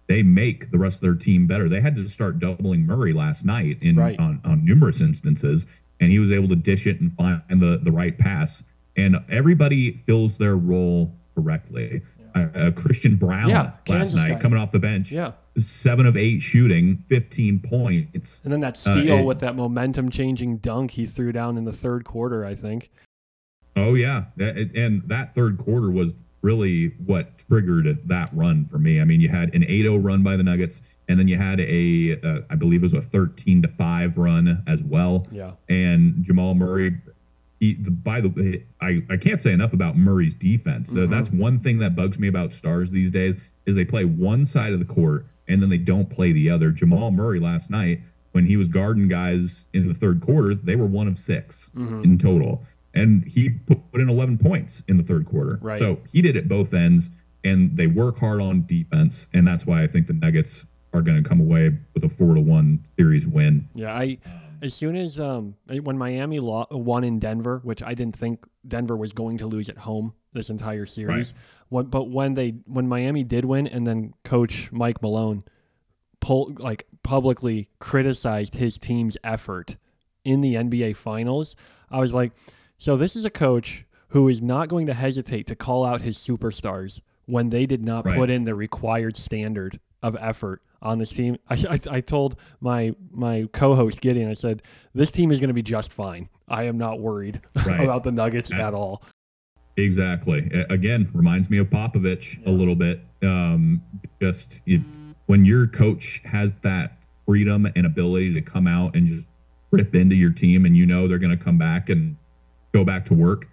they make the rest of their team better. They had to start doubling Murray last night in Right. on, on numerous instances, and he was able to dish it and find the the right pass. And everybody fills their role correctly. Uh, uh, Christian Braun Yeah, last night guy. coming off the bench, Yeah, seven of eight shooting, fifteen points. and then that steal it- with that momentum-changing dunk he threw down in the third quarter. I think. Oh yeah, and that third quarter was really what triggered that run for me. I mean, you had an 8-0 run by the Nuggets, and then you had a, uh, I believe it was a 13 to five run as well. Yeah. And Jamal Murray. He, the, by the way, I, I can't say enough about Murray's defense. So Mhm. that's one thing that bugs me about stars these days is they play one side of the court and then they don't play the other. Jamal Murray last night, when he was guarding guys in the third quarter, they were one of 6 Mhm. in total and he put in 11 points in the third quarter. Right. So he did it both ends, and they work hard on defense, and that's why I think the Nuggets are going to come away with a four to one series win. Yeah, I as soon as um when Miami lo- won in Denver, which I didn't think Denver was going to lose at home this entire series. What, but when they when Miami did win, and then Coach Mike Malone pull like publicly criticized his team's effort in the NBA Finals, I was like, so this is a coach who is not going to hesitate to call out his superstars when they did not Right. put in the required standard of effort on this team. I, I, I told my my co-host Gideon, I said, this team is going to be just fine. I am not worried Right. about the Nuggets Yeah. at all. Exactly. Again, reminds me of Popovich a little bit. Um, just it, when your coach has that freedom and ability to come out and just rip into your team, and you know they're going to come back and go back to work.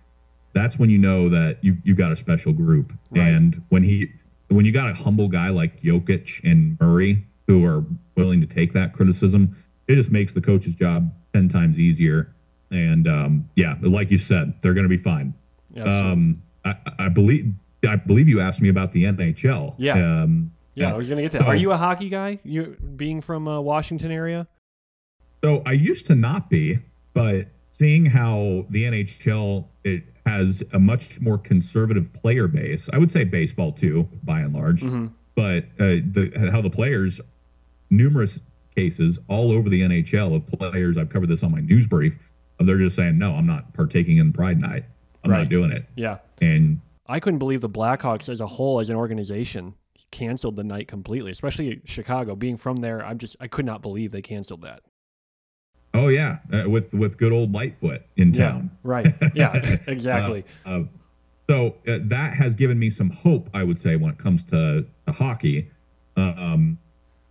that's when you know that you you got a special group. Right. And when he when you got a humble guy like Jokic and Murray who are willing to take that criticism, it just makes the coach's job ten times easier. And um, yeah, like you said, they're going to be fine. Um, I, I believe I believe you asked me about the NHL. Yeah. Um, yeah, I was gonna get to that. so- Are you a hockey guy? You being from uh, Washington area? So I used to not be, but seeing how the NHL it has a much more conservative player base, I would say baseball too, by and large. Mhm. But uh, the how the players, numerous cases all over the NHL of players. I've covered this on my news brief. Of they're just saying, no, I'm not partaking in Pride Night. I'm Right. not doing it. Yeah. And I couldn't believe the Blackhawks as a whole, as an organization, canceled the night completely. Especially Chicago. Being from there, I'm just I could not believe they canceled that. Oh yeah, uh, with with good old Lightfoot in town. Yeah. Right. Yeah. Exactly. Uh, uh, so uh, that has given me some hope, I would say, when it comes to, to hockey, um,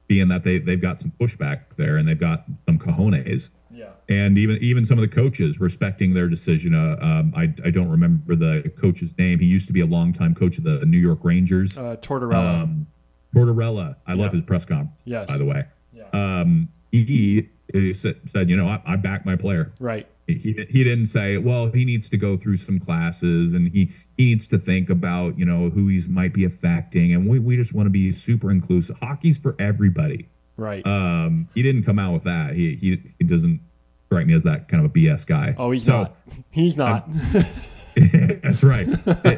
being that they they've got some pushback there and they've got some cojones, yeah. and even even some of the coaches respecting their decision. Uh, um, I I don't remember the coach's name. He used to be a longtime coach of the New York Rangers. Uh, Tortorella. Um, Tortorella. I love his press conference, yes. by the way. Yeah. Um, he, he said, said, you know, I, I back my player right. he he didn't say well he needs to go through some classes and he he needs to think about you know who he's might be affecting and we, we just want to be super inclusive hockey's for everybody Right. um he didn't come out with that he he, he doesn't strike me as that kind of a bs guy oh, he's so- not. He's not. that's right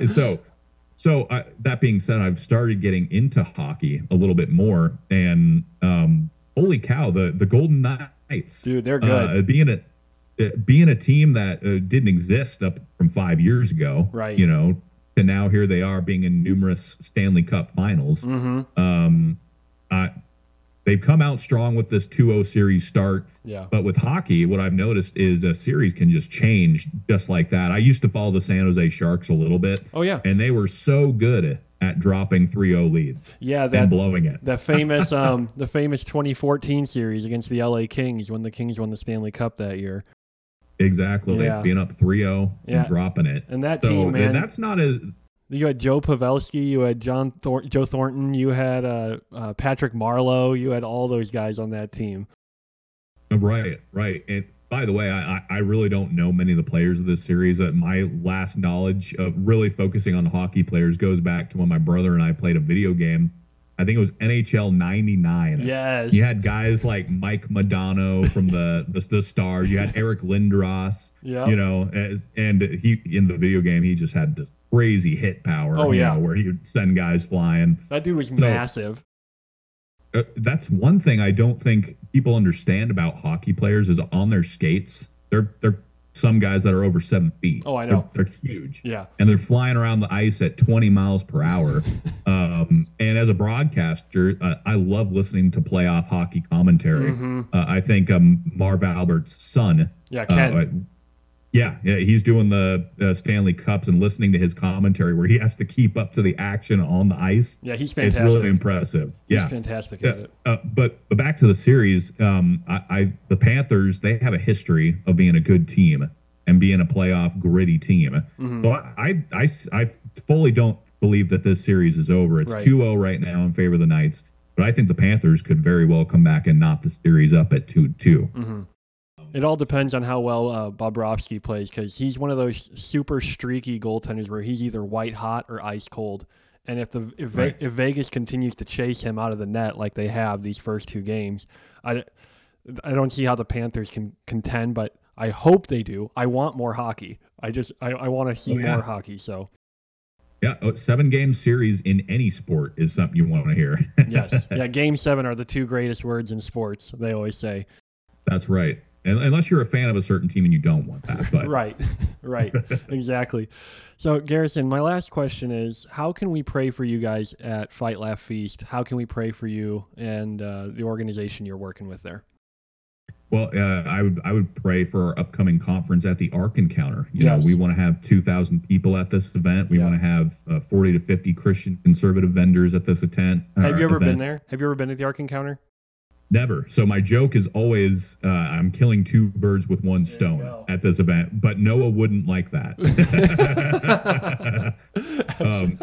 so so uh, that being said i've started getting into hockey a little bit more and um holy cow the the golden knights Dude, they're good. uh, being a uh, being a team that uh, didn't exist up from five years ago, Right. You know, to now here they are being in numerous Stanley Cup Finals. mm-hmm. Um, uh, they've come out strong with this 2-0 series start, Yeah. but with hockey, what I've noticed is a series can just change just like that. I used to follow the San Jose Sharks a little bit, Oh yeah. and they were so good at dropping 3-0 leads Yeah. and That blowing it. the famous um the famous 2014 series against the LA Kings when the Kings won the Stanley Cup that year. Exactly, Yeah. being up 3-0 Yeah. and dropping it. And that So team, man, that's not as you had Joe Pavelski, you had John Thor- Joe Thornton, you had uh, uh, Patrick Marleau, you had all those guys on that team. Right, right. And by the way, I, I really don't know many of the players of this series. Uh, my last knowledge of really focusing on hockey players goes back to when my brother and I played a video game. I think it was NHL '99. Yes. You had guys like Mike Modano from the the, the Stars. You had Eric Lindros. Yeah. You know, as, and he in the video game he just had this crazy hit power. Oh, yeah. know, where he would send guys flying. that dude was massive. Uh, that's one thing I don't think people understand about hockey players is on their skates. They're they're some guys that are over seven feet. Oh, I know. They're, they're huge, Yeah. and they're flying around the ice at 20 miles per hour. um, and as a broadcaster, uh, I love listening to playoff hockey commentary. hmm Uh, I think um, Marv Albert's son. Yeah, Ken. uh, yeah, yeah, he's doing the uh, Stanley Cups and listening to his commentary where he has to keep up to the action on the ice. yeah, he's fantastic. It's really impressive. he's yeah, fantastic at it. uh, but but back to the series. Um, I, I the Panthers they have a history of being a good team and being a playoff gritty team. Mhm. So I, I, I, I fully don't believe that this series is over. It's Right. 2-0 right now in favor of the Knights, but I think the Panthers could very well come back and knock the series up at 2-2. hmm It all depends on how well uh, Bobrovsky plays because he's one of those super streaky goaltenders where he's either white hot or ice cold. And if the if, Right. if Vegas continues to chase him out of the net like they have these first two games, I, I don't see how the Panthers can contend. But I hope they do. I want more hockey. I just I, I want to see Oh, yeah. more hockey. So Yeah, a seven game series in any sport is something you want to hear. yes, yeah. Game seven are the two greatest words in sports. They always say. That's right. And unless you're a fan of a certain team and you don't want that, but right right exactly so garrison my last question is how can we pray for you guys at fight laugh feast how can we pray for you and uh, the organization you're working with there Well, uh, I would I would pray for our upcoming conference at the Ark Encounter. You Yes. know, we want to have two thousand people at this event. We Yeah. want to have uh, forty to fifty Christian conservative vendors at this event. have uh, you ever event. been there have you ever been at the ark encounter Never. So my joke is always uh, I'm killing two birds with one stone at this event, but Noah wouldn't like that. um,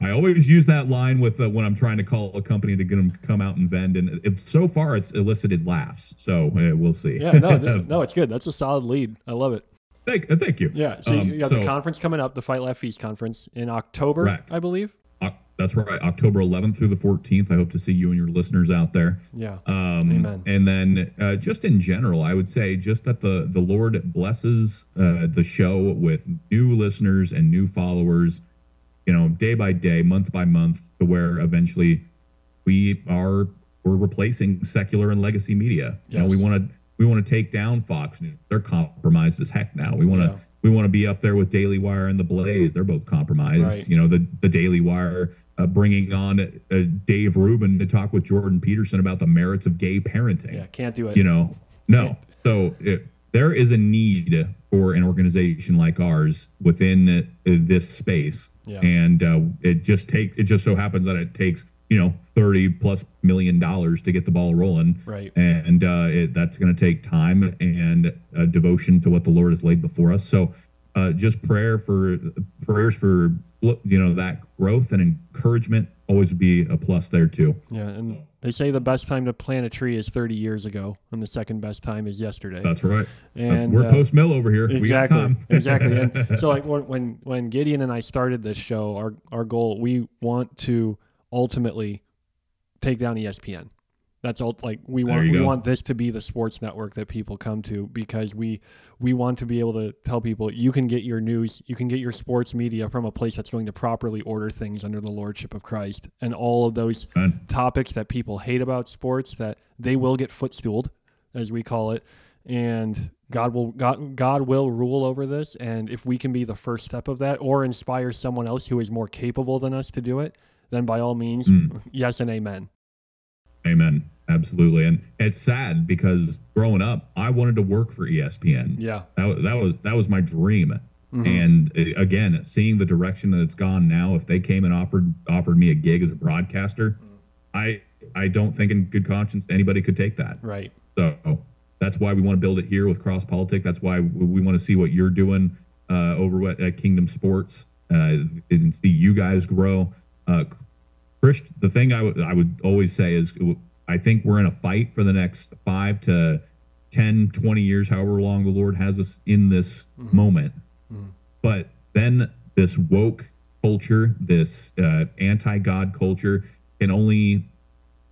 I always use that line with uh, when I'm trying to call a company to get them to come out and vend, and it, so far it's elicited laughs. So uh, we'll see. Yeah, no, no, it's good. That's a solid lead. I love it. Thank, uh, thank you. Yeah, so um, you got so, the conference coming up, the Fight Laugh Feast conference in October, correct. I believe. That's right. October 11th through the 14th. I hope to see you and your listeners out there. Yeah. Um, Amen. And then, uh, just in general, I would say just that the the Lord blesses uh, the show with new listeners and new followers. You know, day by day, month by month, to where eventually we are we're replacing secular and legacy media. Yes. You know, we want to we want to take down Fox News. They're compromised as heck now. We want to. Yeah we want to be up there with Daily Wire and the Blaze. They're both compromised. Right. You know, the the Daily Wire uh, bringing on uh, Dave Rubin to talk with Jordan Peterson about the merits of gay parenting. Yeah, can't do it. You know, no. So it, there is a need for an organization like ours within uh, this space, yeah. and uh, it just takes. It just so happens that it takes you know 30 plus million dollars to get the ball rolling right and uh, it, that's going to take time and uh, devotion to what the lord has laid before us so uh, just prayer for prayers for you know that growth and encouragement always would be a plus there too. Yeah, and they say the best time to plant a tree is 30 years ago, and the second best time is yesterday. That's right. And we're uh, post mill over here. Exactly. exactly. And so like when when Gideon and I started this show, our our goal we want to ultimately take down ESPN. That's all. Like we want, we go. want this to be the sports network that people come to because we we want to be able to tell people you can get your news, you can get your sports media from a place that's going to properly order things under the lordship of Christ, and all of those topics that people hate about sports that they will get footstooled, as we call it, and God will God God will rule over this, and if we can be the first step of that, or inspire someone else who is more capable than us to do it, then by all means, mm. yes and amen. Amen. Absolutely. And it's sad because growing up, I wanted to work for ESPN. Yeah. That, that was that was my dream. Mm-hmm. And uh, again, seeing the direction that it's gone now, if they came and offered offered me a gig as a broadcaster, mm-hmm. I I don't think in good conscience anybody could take that. Right. So that's why we want to build it here with CrossPolitic. That's why we want to see what you're doing uh, over at, at, Kingdom Sports uh, and see you guys grow. Uh, Chris, the thing I, w- I would always say is I think we're in a fight for the next five to 10, 20 years, however long the Lord has us in this mm-hmm. moment. Mm-hmm. But then this woke culture, this uh, anti God culture can only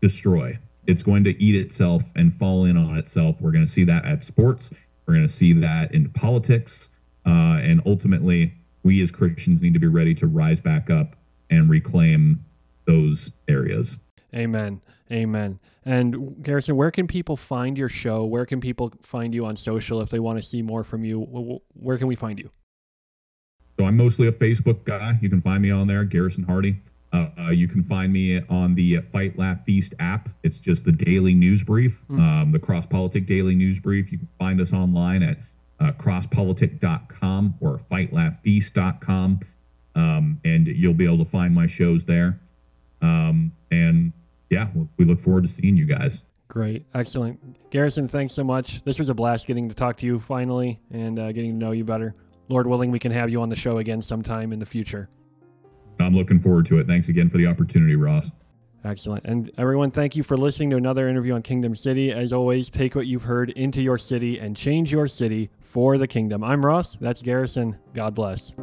destroy. It's going to eat itself and fall in on itself. We're going to see that at sports. We're going to see that in politics. Uh, and ultimately, we as Christians need to be ready to rise back up and reclaim those areas. Amen. Amen. And Garrison, where can people find your show? Where can people find you on social if they want to see more from you? Where can we find you? So I'm mostly a Facebook guy. You can find me on there, Garrison Hardie. Uh, uh, you can find me on the Fight Laugh Feast app. It's just the daily news brief, mm. um, the CrossPolitic Daily News Brief. You can find us online at uh, crosspolitic.com or fightlaughfeast.com, um, and you'll be able to find my shows there. Um, and yeah, we look forward to seeing you guys. Great. Excellent. Garrison, thanks so much. This was a blast getting to talk to you finally and uh, getting to know you better. Lord willing, we can have you on the show again sometime in the future. I'm looking forward to it. Thanks again for the opportunity, Ross. Excellent. And everyone, thank you for listening to another interview on Kingdom City. As always, take what you've heard into your city and change your city for the kingdom. I'm Ross. That's Garrison. God bless.